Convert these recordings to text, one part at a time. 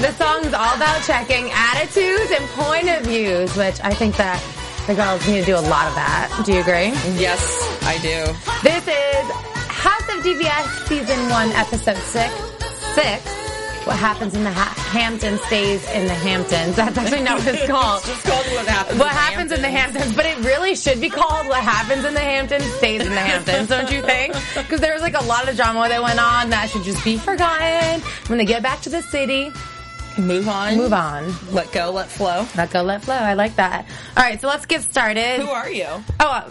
the song's all about checking attitudes and point of views, which I think that the girls need to do a lot of that. Do you agree? Yes, I do. This is House of DVF season one, episode six. Six. What happens in the ha- Hamptons stays in the Hamptons. That's actually not what it's called. Just called what happens. What happens in the Hamptons, but it really should be called What Happens in the Hamptons Stays in the Hamptons, don't you think? Because there was like a lot of drama that went on that should just be forgotten. When they get back to the city, Move on. move on. Let go. Let flow. Let go, let flow. I like that. All right, so let's get started. Who are you? oh, uh,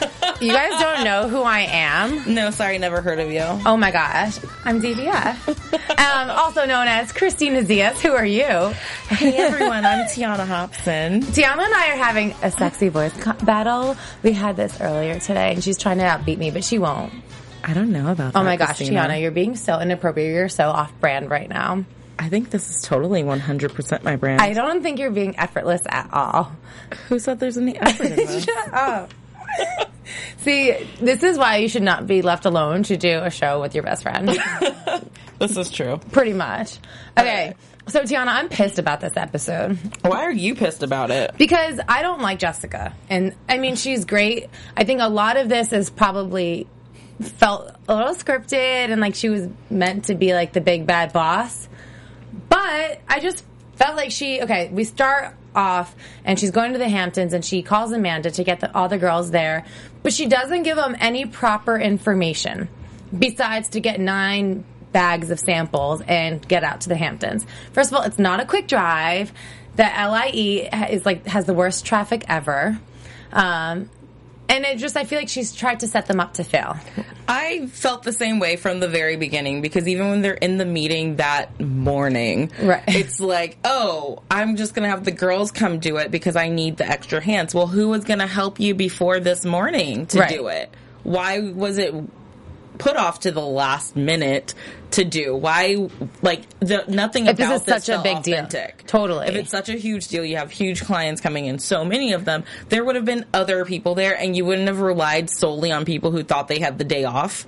you guys don't know who I am? No, sorry, never heard of you. Oh my gosh, I'm DVF. um, also known as Christina Zias. Who are you? Hey everyone, I'm Tiana Hobson. Tiana and I are having a sexy voice co- battle. We had this earlier today, and she's trying to outbeat me, but she won't. I don't know about. That. Oh my gosh, Tiana, you're being so inappropriate. You're so off brand right now. I think this is totally 100% my brand. I don't think you're being effortless at all. Who said there's any effort in this? Shut up. See, this is why you should not be left alone to do a show with your best friend. this is true. Pretty much. Okay. So Tiana, I'm pissed about this episode Why are you pissed about it? because I don't like Jessica. And I mean, she's great. I think a lot of this is probably felt a little scripted and like she was meant to be like the big bad boss. But I just felt like she, okay, we start off and she's going to the Hamptons and she calls Amanda to get the, all the girls there, but she doesn't give them any proper information besides to get nine bags of samples and get out to the Hamptons. First of all, it's not a quick drive. The LIE is like has the worst traffic ever. Um, and it just, I feel like she's tried to set them up to fail. I felt the same way from the very beginning because even when they're in the meeting that morning, Right. it's like, oh, I'm just going to have the girls come do it because I need the extra hands. Well, who was going to help you before this morning to Right. do it? Why was it put off to the last minute to do? Why, like, the, nothing If this about is such a big deal. Totally. If it's such a huge deal, you have huge clients coming in, so many of them, there would have been other people there and you wouldn't have relied solely on people who thought they had the day off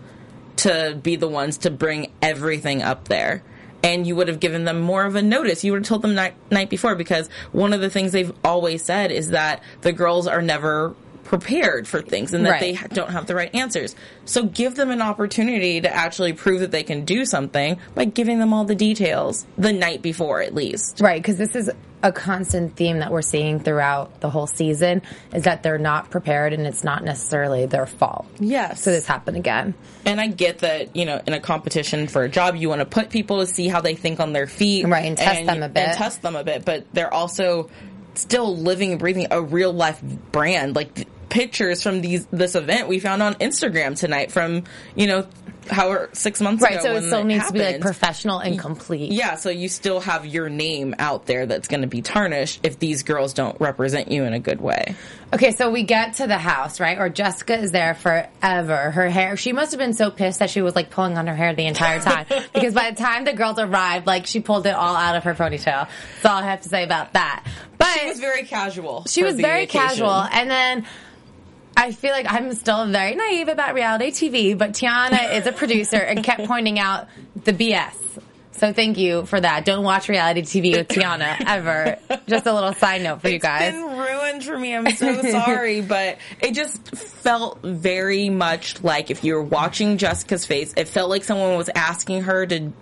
to be the ones to bring everything up there. And you would have given them more of a notice. You would have told them night, night before because one of the things they've always said is that the girls are never prepared for things and that Right. they don't have the right answers. So give them an opportunity to actually prove that they can do something by giving them all the details the night before at least. Right, because this is a constant theme that we're seeing throughout the whole season is that they're not prepared and it's not necessarily their fault. Yes. So this happened again. And I get that, you know, in a competition for a job, you want to put people to see how they think on their feet. Right, and test them a bit. And test them a bit, but they're also still living and breathing a real life brand. Like pictures from these this event we found on Instagram tonight from, you know, how six months Right, ago. so it still needs to be like professional and complete. Yeah, so you still have your name out there that's going to be tarnished if these girls don't represent you in a good way. Okay, so we get to the house, right? Or Jessica is there forever. Her hair, she must have been so pissed that she was like pulling on her hair the entire time. because by the time the girls arrived, like she pulled it all out of her ponytail. That's all I have to say about that. But It was very casual. she was very occasion. casual. And then I feel like I'm still very naive about reality TV, but Tiana is a producer and kept pointing out the BS. So thank you for that. Don't watch reality TV with Tiana ever. Just a little side note for you guys. It's been ruined for me. I'm so sorry, but it just felt very much like if you were watching Jessica's face, it felt like someone was asking her to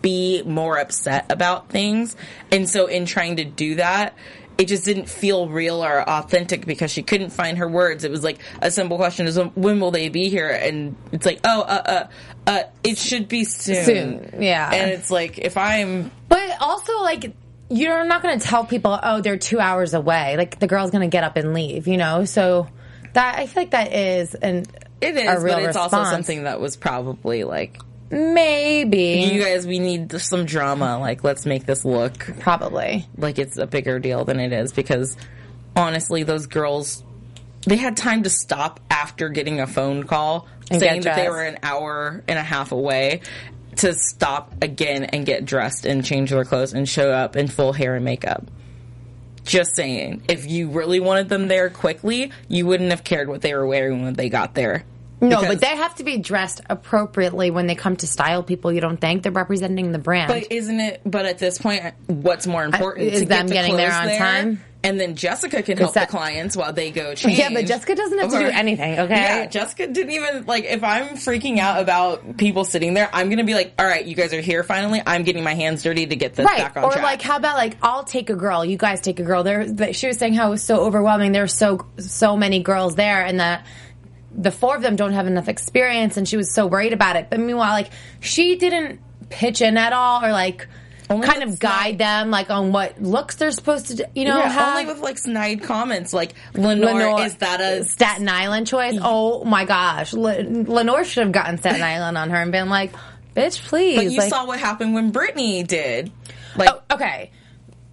be more upset about things. And so in trying to do that, it just didn't feel real or authentic because she couldn't find her words. It was like a simple question is when will they be here? And it's like, oh, uh, uh, uh, it should be soon. Soon, yeah. And it's like, if I'm But also, like, you're not going to tell people, oh, they're two hours away. Like, the girl's going to get up and leave, you know? So that, I feel like that is an, It is, a real but it's also response. something that was probably like, maybe. you guys, we need some drama. Like, let's make this look Probably. like it's a bigger deal than it is because honestly, those girls, they had time to stop after getting a phone call And saying that they were an hour and a half away to stop again and get dressed and change their clothes and show up in full hair and makeup. Just saying, if you really wanted them there quickly, you wouldn't have cared what they were wearing when they got there. No, Because- but they have to be dressed appropriately when they come to style people. You don't think they're representing the brand? But isn't it? But at this point, what's more important? is to them get the getting there on time? and then Jessica can help that- the clients while they go change. yeah, but Jessica doesn't have to do anything. Okay. Yeah, Jessica didn't even like. If I'm freaking out about people sitting there, I'm gonna be like, "All right, you guys are here finally. I'm getting my hands dirty to get this Right. back on Or track." Or like, how about like, I'll take a girl. You guys take a girl. There, she was saying how it was so overwhelming. There were so so many girls there, and that the four of them don't have enough experience, and she was so worried about it. But meanwhile, like, she didn't pitch in at all, or like. Only kind of guide them like on what looks they're supposed to you know yeah, have. only with like snide comments like Lenore, Lenore- is that a Staten Island choice. Oh my gosh, Le- Lenore should have gotten Staten Island on her and been like, "Bitch, please." But you like, saw what happened when Brittany did. Like, Oh, okay.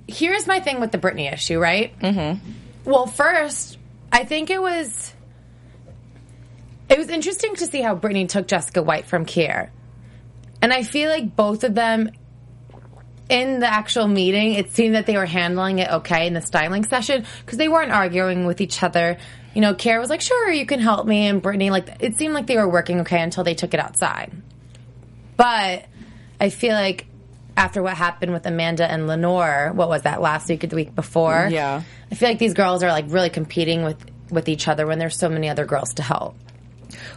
Here's my thing with the Brittany issue, right? Mm-hmm. Well, first, I think it was it was interesting to see how Brittany took Jessica White from Kier, and I feel like both of them. In the actual meeting, it seemed that they were handling it okay in the styling session because they weren't arguing with each other. You know, Kier was like, "Sure, you can help me," and Brittany, like, it seemed like they were working okay until they took it outside. But I feel like after what happened with Amanda and Lenore, what was that last week or the week before? Yeah. I feel like these girls are like really competing with with each other when there's so many other girls to help.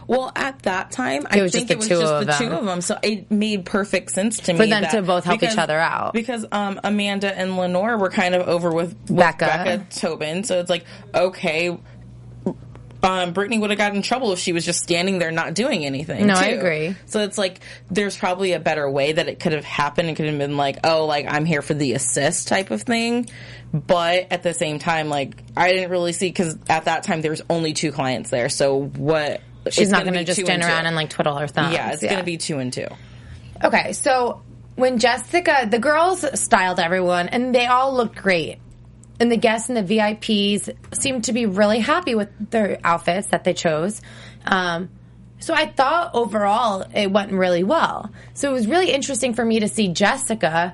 Well, at that time, I was think just it the was two just the two of them. So it made perfect sense to me For them to both help each other out. because um, Amanda and Lenore were kind of over with, with Becca. Becca. Tobin. So it's like okay. Um, Brittany would have gotten in trouble if she was just standing there not doing anything. No, I agree. So it's like there's probably a better way that it could have happened. It could have been like, oh, like I'm here for the assist type of thing. But at the same time, like I didn't really see because at that time there was only two clients there. So what? She's not going to just stand two. around and like twiddle her thumbs. yeah, it's gonna be two and two. Okay, so when Jessica, the girls styled everyone, and they all looked great. And the guests and the VIPs seemed to be really happy with their outfits that they chose. Um, so I thought overall it went really well. So it was really interesting for me to see Jessica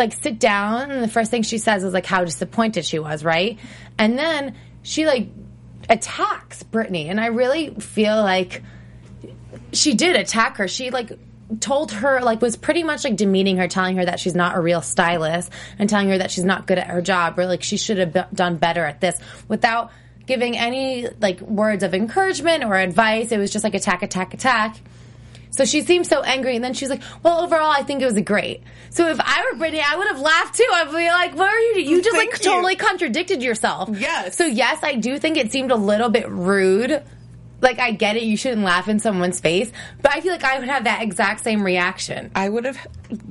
like sit down and the first thing she says is like how disappointed she was, right? And then she like attacks Brittany and I really feel like she did attack her. She like told her like was pretty much like demeaning her, telling her that she's not a real stylist and telling her that she's not good at her job or like she should have done better at this without giving any like words of encouragement or advice. It was just like attack, attack, attack. So she seemed so angry, and then she's like, "Well, overall, I think it was a great." So if I were Brittany, I would have laughed too. I'd be like, "What are you? You just like you. totally contradicted yourself." Yes. So yes, I do think it seemed a little bit rude. Like I get it, you shouldn't laugh in someone's face, but I feel like I would have that exact same reaction. I would have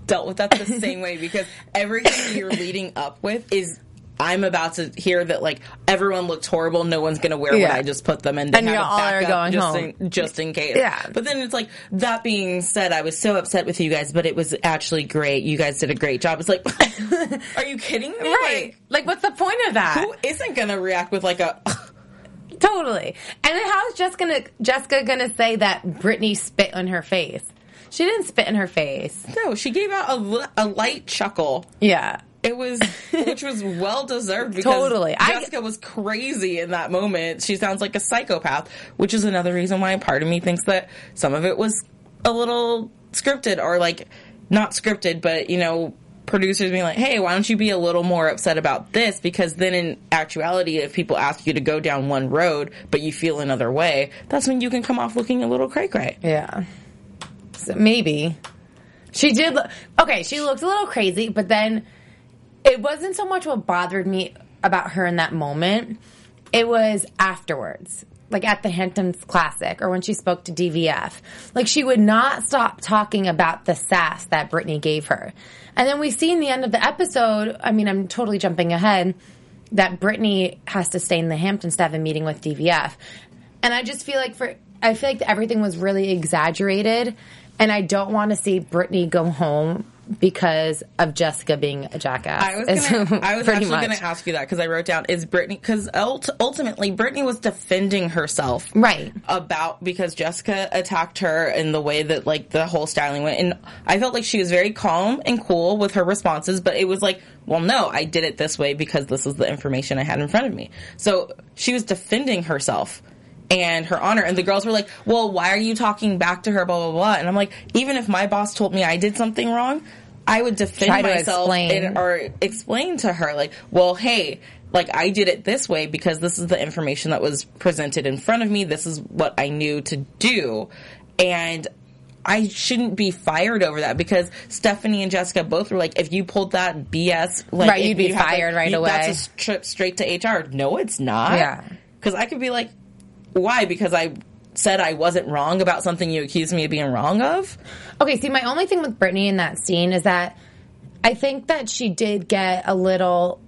dealt with that the same way because everything you're leading up with is I'm about to hear that like everyone looked horrible, no one's gonna wear Yeah. what I just put them in. And you all are going just home. in just in case. Yeah. But then it's like that being said, I was so upset with you guys, but it was actually great. You guys did a great job. It's like, are you kidding me? Right? Like, what's the point of that? Who isn't gonna react with like a? Totally. And then how is Jessica gonna, Jessica gonna say that Brittany spit on her face? She didn't spit in her face. No, she gave out a, a light chuckle. Yeah. It was, which was well deserved because Totally. I- Jessica was crazy in that moment. She sounds like a psychopath, which is another reason why part of me thinks that some of it was a little scripted or like not scripted, but you know, producers being like, "Hey, why don't you be a little more upset about this?" Because then, in actuality, if people ask you to go down one road but you feel another way, that's when you can come off looking a little cray cray. Yeah. So maybe. She did look, okay, she looked a little crazy, but then it wasn't so much what bothered me about her in that moment. It was afterwards. like at the Hamptons Classic or when she spoke to DVF. Like she would not stop talking about the sass that Brittany gave her. And then we see in the end of the episode, I mean, I'm totally jumping ahead, that Brittany has to stay in the Hamptons to have a meeting with DVF. And I just feel like for, I feel like everything was really exaggerated. And I don't want to see Brittany go home because of Jessica being a jackass. I was gonna, I was actually going to ask you that because I wrote down is Brittany because ult- ultimately Brittany was defending herself Right. about because Jessica attacked her in the way that like the whole styling went. And I felt like she was very calm and cool with her responses but it was like well no I did it this way because this is the information I had in front of me. So she was defending herself and her honor. And the girls were like well why are you talking back to her blah blah blah. And I'm like even if my boss told me I did something wrong I would defend myself explain. and, or explain to her like well hey like I did it this way because this is the information that was presented in front of me this is what I knew to do and I shouldn't be fired over that because Stephanie and Jessica both were like, if you pulled that BS, like, Right, you'd be you fired right you- away. That's a trip straight to HR. No, it's not. Yeah. Because I could be like, why? Because I said I wasn't wrong about something you accused me of being wrong of. Okay, see, my only thing with Brittany in that scene is that I think that she did get a little,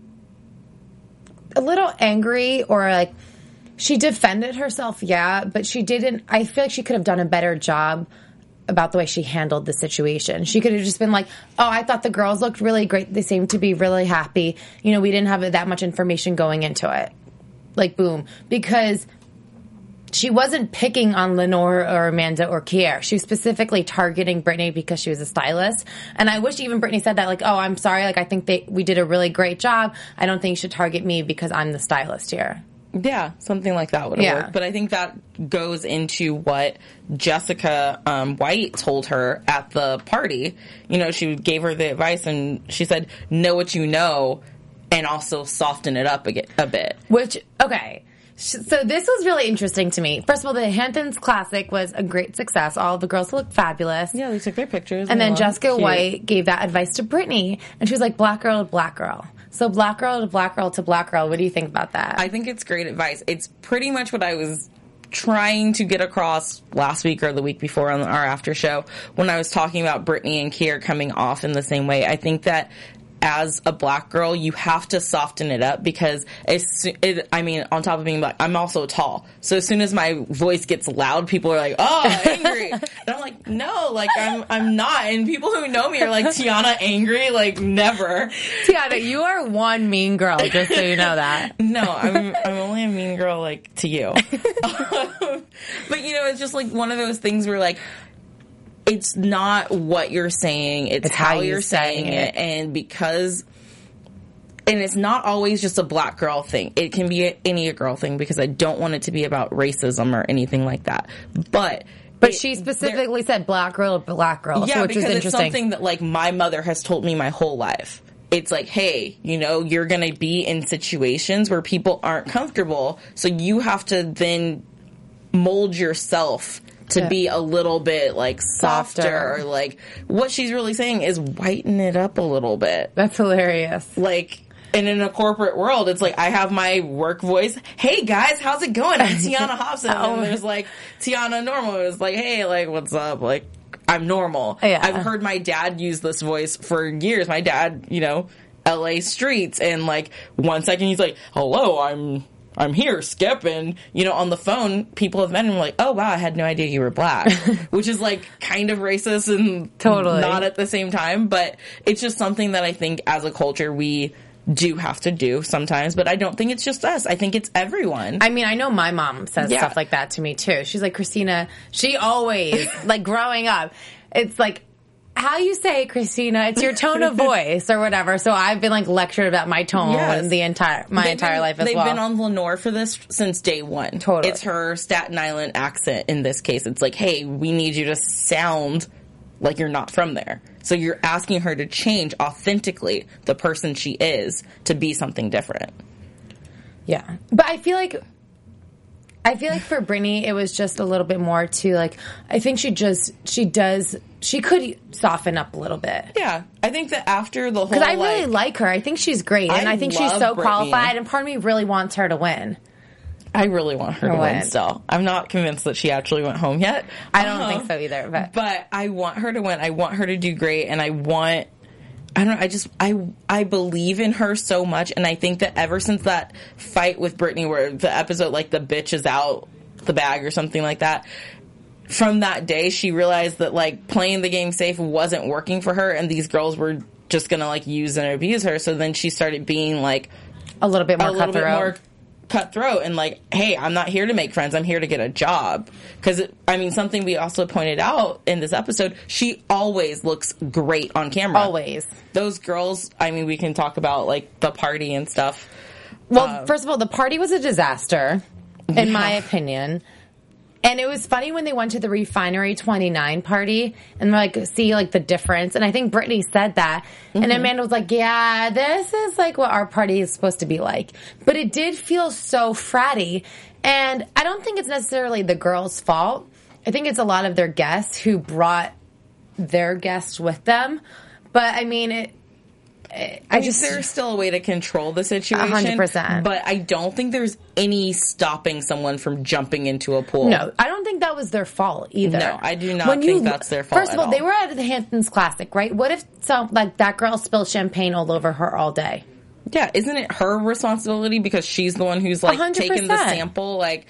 a little angry or like she defended herself, yeah, but she didn't. I feel like she could have done a better job about the way she handled the situation. She could have just been like, "Oh, I thought the girls looked really great. They seemed to be really happy. You know, we didn't have that much information going into it." Like, boom, because she wasn't picking on Lenore or Amanda or Kier. She was specifically targeting Brittany because she was a stylist. And I wish even Brittany said that, like, oh, I'm sorry. Like, I think they, we did a really great job. I don't think you should target me because I'm the stylist here. Yeah, something like that would have Yeah. worked. But I think that goes into what Jessica um, White told her at the party. You know, she gave her the advice and she said, know what you know and also soften it up a, a bit. Which, okay. Sh- So this was really interesting to me. First of all, the Hamptons Classic was a great success. All the girls looked fabulous. Yeah, they took their pictures. And then Jessica cute. White gave that advice to Brittany. And she was like, black girl to black girl. So black girl to black girl to black girl. What do you think about that? I think it's great advice. It's pretty much what I was trying to get across last week or the week before on our after show when I was talking about Brittany and Kier coming off in the same way. I think that as a black girl, you have to soften it up because as it, I mean, on top of being black, I'm also tall. So as soon as my voice gets loud, people are like, "Oh, angry," and I'm like, "No, like I'm, I'm not." And people who know me are like, "Tiana, angry?" Like never. Tiana, you are one mean girl, just so you know that. No, I'm I'm only a mean girl like to you. but you know, it's just like one of those things where like it's not what you're saying, it's, It's how how, you you're saying saying it. it. and because and it's not always just a black girl thing. It can be any a girl thing because I don't want it to be about racism or anything like that. But But it- she specifically said black girl black girl, yeah, so which because is it's something that like my mother has told me my whole life. It's like, hey, you know, you're gonna be in situations where people aren't comfortable, so you have to then mold yourself to To- be a little bit like softer, Softer. or like what she's really saying is whiten it up a little bit. That's hilarious. Like and in a corporate world, it's like I have my work voice. Hey guys, how's it going? I'm Tiana Hobson. Oh. And there's like Tiana Normal. It's like, hey, like what's up? Like I'm normal. Yeah. I've heard my dad use this voice for years. My dad, you know, LA streets, and like one second he's like, "Hello, I'm." I'm here, Skip, and you know, on the phone, people have met him like, "Oh wow, I had no idea you were black," which is like kind of racist and Totally. not at the same time. But it's just something that I think as a culture we do have to do sometimes. But I don't think it's just us. I think it's everyone. I mean, I know my mom says Yeah. stuff like that to me too. She's like, Christina, she always, like growing up, it's like, how you say, Christina, it's your tone of voice or whatever. So I've been like lectured about my tone Yes. the entire, my They've entire been- life as they've well. been on Lenore for this since day one. Totally. It's her Staten Island accent in this case. It's like, hey, we need you to sound like you're not from there. So you're asking her to change authentically the person she is to be something different. Yeah. But I feel like I feel like for Brittany it was just a little bit more to like I think she just she does she could soften up a little bit. Yeah. I think that after the whole Because I really like, like her. I think she's great and I I think she's so Brittany. qualified and part of me really wants her to win. I really want her to win What? still. I'm not convinced that she actually went home yet. I don't Um, think so either. But but I want her to win. I want her to do great, and I want. I don't know. I just I I believe in her so much, and I think that ever since that fight with Brittany, where the episode like the bitch is out the bag or something like that, from that day she realized that like playing the game safe wasn't working for her, and these girls were just gonna like use and abuse her. So then she started being like a little bit more a little cutthroat. bit more cutthroat and like, hey, I'm not here to make friends. I'm here to get a job. Because I mean, something we also pointed out in this episode, she always looks great on camera. Always. Those girls. I mean, we can talk about like the party and stuff. Well, Uh, first of all, the party was a disaster, in my opinion. And it was funny when they went to the Refinery 29 party and like see like the difference. And I think Brittany said that. Mm-hmm. And Amanda was like, yeah, this is like what our party is supposed to be like. But it did feel so fratty. And I don't think it's necessarily the girls' fault. I think it's a lot of their guests who brought their guests with them. But I mean, it, I, I just, just there's still a way to control the situation. hundred percent. But I don't think there's any stopping someone from jumping into a pool. No, I don't think that was their fault either. No, I do not think that's their fault First of at all, they all. were at the Hamptons Classic, right? What if some like that girl spilled champagne all over her all day? Yeah, isn't it her responsibility because she's the one who's like 100%. taking the sample? Like,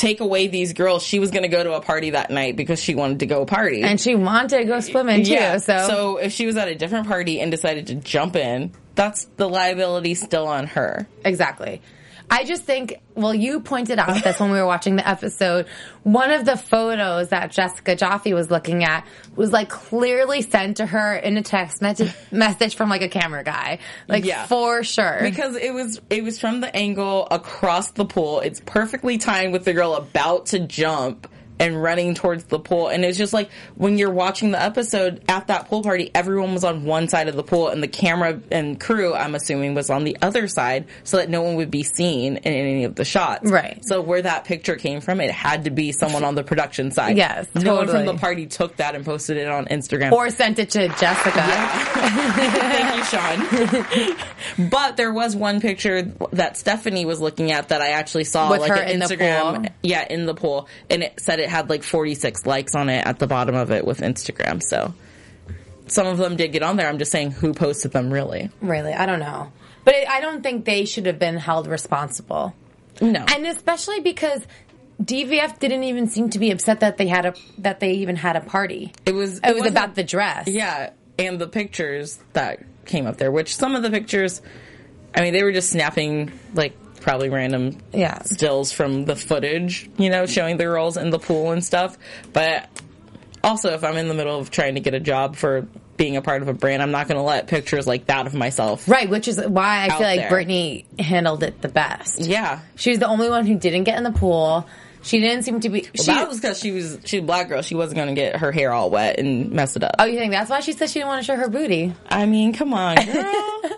take away these girls. She was going to go to a party that night because she wanted to go party. And she wanted to go swimming too. yeah, so, if she was at a different party and decided to jump in, that's the liability still on her. exactly. I just think, well, you pointed out this when we were watching the episode. One of the photos that Jessica Jaffe was looking at was like clearly sent to her in a text message, message from like a camera guy. Like Yeah. for sure. Because it was it was from the angle across the pool. It's perfectly timed with the girl about to jump and running towards the pool. And it's just like when you're watching the episode at that pool party, everyone was on one side of the pool and the camera and crew, I'm assuming, was on the other side so that no one would be seen in any of the shots. Right. So where that picture came from, it had to be someone on the production side. Yes, No one from the party took that and posted it on Instagram. or sent it to Jessica. Thank you, Sean. but there was one picture that Stephanie was looking at that I actually saw With like her in the Instagram. pool? Yeah, in the pool. And it said it had like 46 likes on it at the bottom of it with Instagram. So some of them did get on there. I'm just saying who posted them really. Really, I don't know. But it, I don't think they should have been held responsible. No. And especially because DVF didn't even seem to be upset that they had a that they even had a party. it was It was wasn't- about the dress. Yeah, and the pictures that came up there, which some of the pictures I mean, they were just snapping like probably random Yeah. stills from the footage, you know, showing the girls in the pool and stuff. But also, if I'm in the middle of trying to get a job for being a part of a brand, I'm not going to let pictures like that of myself. Right, which is why I feel like there. Brittany handled it the best. Yeah. She was the only one who didn't get in the pool. She didn't seem to be. she, that was because she was she's a black girl. She wasn't going to get her hair all wet and mess it up. oh, you think that's why she said she didn't want to show her booty? I mean, come on, girl.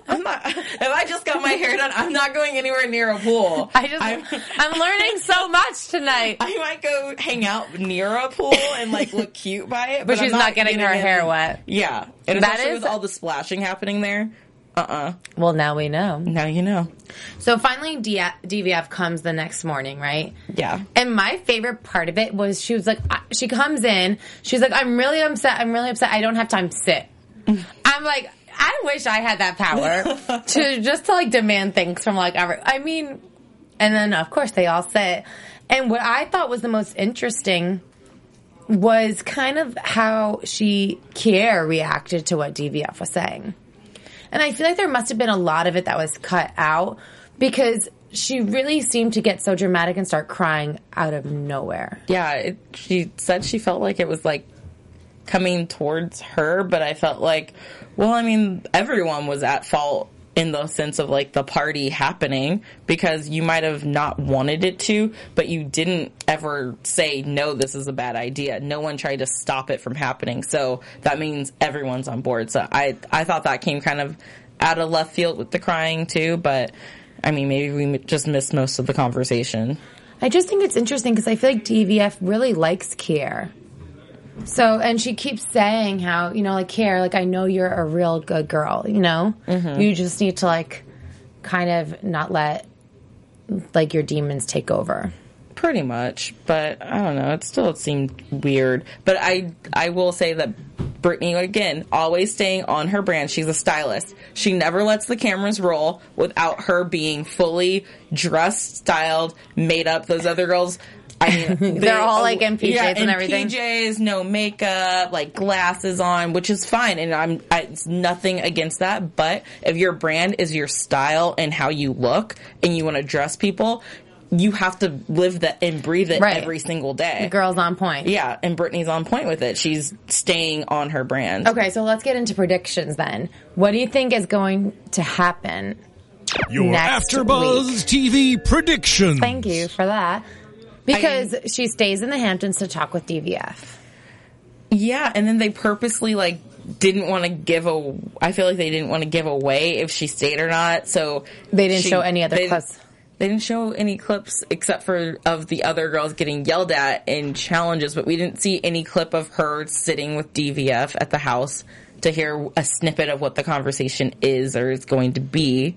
I'm not. If I just got my hair done, I'm not going anywhere near a pool. I just, I'm- I'm learning so much tonight. I might go hang out near a pool and like look cute by it, but, she's I'm not getting her in- hair wet. Yeah, and That is- with all the splashing happening there. Uh uh Well, now we know. Now you know. So finally, D- DVF comes the next morning, right? Yeah. And my favorite part of it was she was like, I- she comes in, she's like, I'm really upset. I'm really upset. I don't have time to sit. I'm like, I wish I had that power to just to like demand things from like every. I mean, and then of course they all sit. And what I thought was the most interesting was kind of how she Kier reacted to what DVF was saying. And I feel like there must have been a lot of it that was cut out because she really seemed to get so dramatic and start crying out of nowhere. Yeah, it, she said she felt like it was like coming towards her, but I felt like, well, I mean, everyone was at fault in the sense of like the party happening because you might have not wanted it to, but you didn't ever say, no, this is a bad idea. No one tried to stop it from happening. So that means everyone's on board. So I, I thought that came kind of out of left field with the crying too, but I mean, maybe we just missed most of the conversation. I just think it's interesting because I feel like DVF really likes Kier. So, and she keeps saying how, you know, like, here, like, I know you're a real good girl, you know? Mm-hmm. You just need to, like, kind of not let like your demons take over. Pretty much, but I don't know. It still seemed weird. But I I will say that Brittany again always staying on her brand. She's a stylist. She never lets the cameras roll without her being fully dressed, styled, made up. Those other girls. I They're all, like, in PJs yeah, and in everything. PJs, no makeup, like glasses on, which is fine, and I'm I, it's nothing against that. But if your brand is your style and how you look, and you want to dress people, you have to live that and breathe it Right. every single day. Girls on point. Yeah, and Brittany's on point with it. She's staying on her brand. Okay, so let's get into predictions then. What do you think is going to happen? Your Next AfterBuzz TV predictions. Thank you for that. Because she stays in the Hamptons to talk with DVF. Yeah, and then they purposely like didn't want to give a. I feel like they didn't want to give away if she stayed or not. So They didn't she- show any other they- clips. They didn't show any clips except for of the other girls getting yelled at in challenges, but we didn't see any clip of her sitting with DVF at the house to hear a snippet of what the conversation is or is going to be.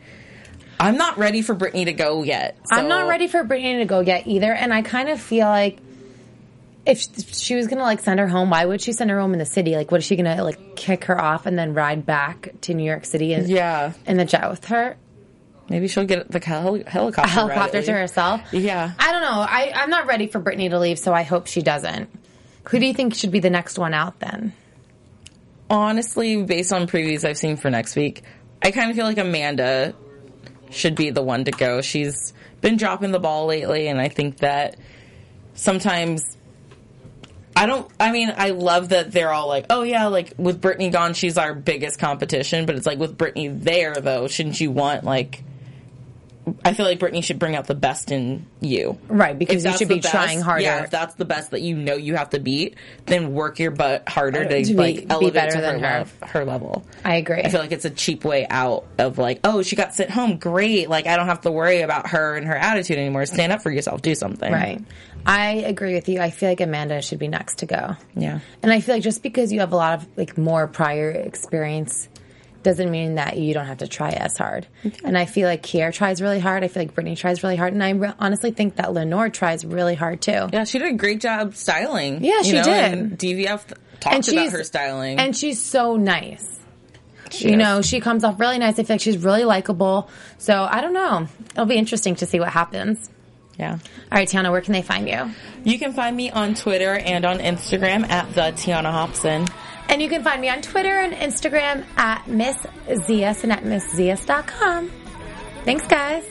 I'm not ready for Brittany to go yet. I'm not ready for Brittany to go yet either, and I kind of feel like if she was gonna like send her home, why would she send her home in the city? Like, what is she gonna like kick her off and then ride back to New York City and Yeah, in the jet with her? maybe she'll get the hel- helicopter. helicopter ready. to herself. Yeah. I don't know. I, I'm not ready for Brittany to leave, so I hope she doesn't. Who do you think should be the next one out then? honestly, based on previews I've seen for next week, I kind of feel like Amanda should be the one to go. She's been dropping the ball lately, and I think that sometimes. I don't, I mean, I love that they're all like, oh yeah, like with Brittany gone, she's our biggest competition, but it's like with Brittany there though, shouldn't you want like, I feel like Brittany should bring out the best in you. Right, because you should be trying harder. Yeah, if that's the best that you know you have to beat, then work your butt harder uh, to, To be- like be elevate better to her, than her. lev- her level. I agree. I feel like it's a cheap way out of like, oh, she got sent home, great. Like I don't have to worry about her and her attitude anymore. Stand up for yourself, do something. Right. I agree with you. I feel like Amanda should be next to go. Yeah. And I feel like just because you have a lot of like more prior experience doesn't mean that you don't have to try as hard. And I feel like Kier tries really hard. I feel like Brittany tries really hard. And I re- honestly think that Lenore tries really hard too. Yeah, she did a great job styling. Yeah, she know, did. And DVF talked about her styling. And she's so nice. She you is. know, she comes off really nice. I feel like she's really likable. So I don't know. It'll be interesting to see what happens. yeah. All right, Tiana, where can they find you? You can find me on Twitter and on Instagram at the Tiana Hobson. And you can find me on Twitter and Instagram at Miss Zias and at MissZias.com. Thanks, guys.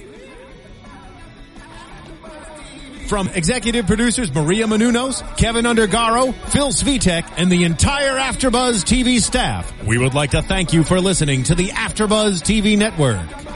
From executive producers Maria Menounos, Kevin Undergaro, Phil Svitek, and the entire AfterBuzz TV staff, we would like to thank you for listening to the AfterBuzz TV network.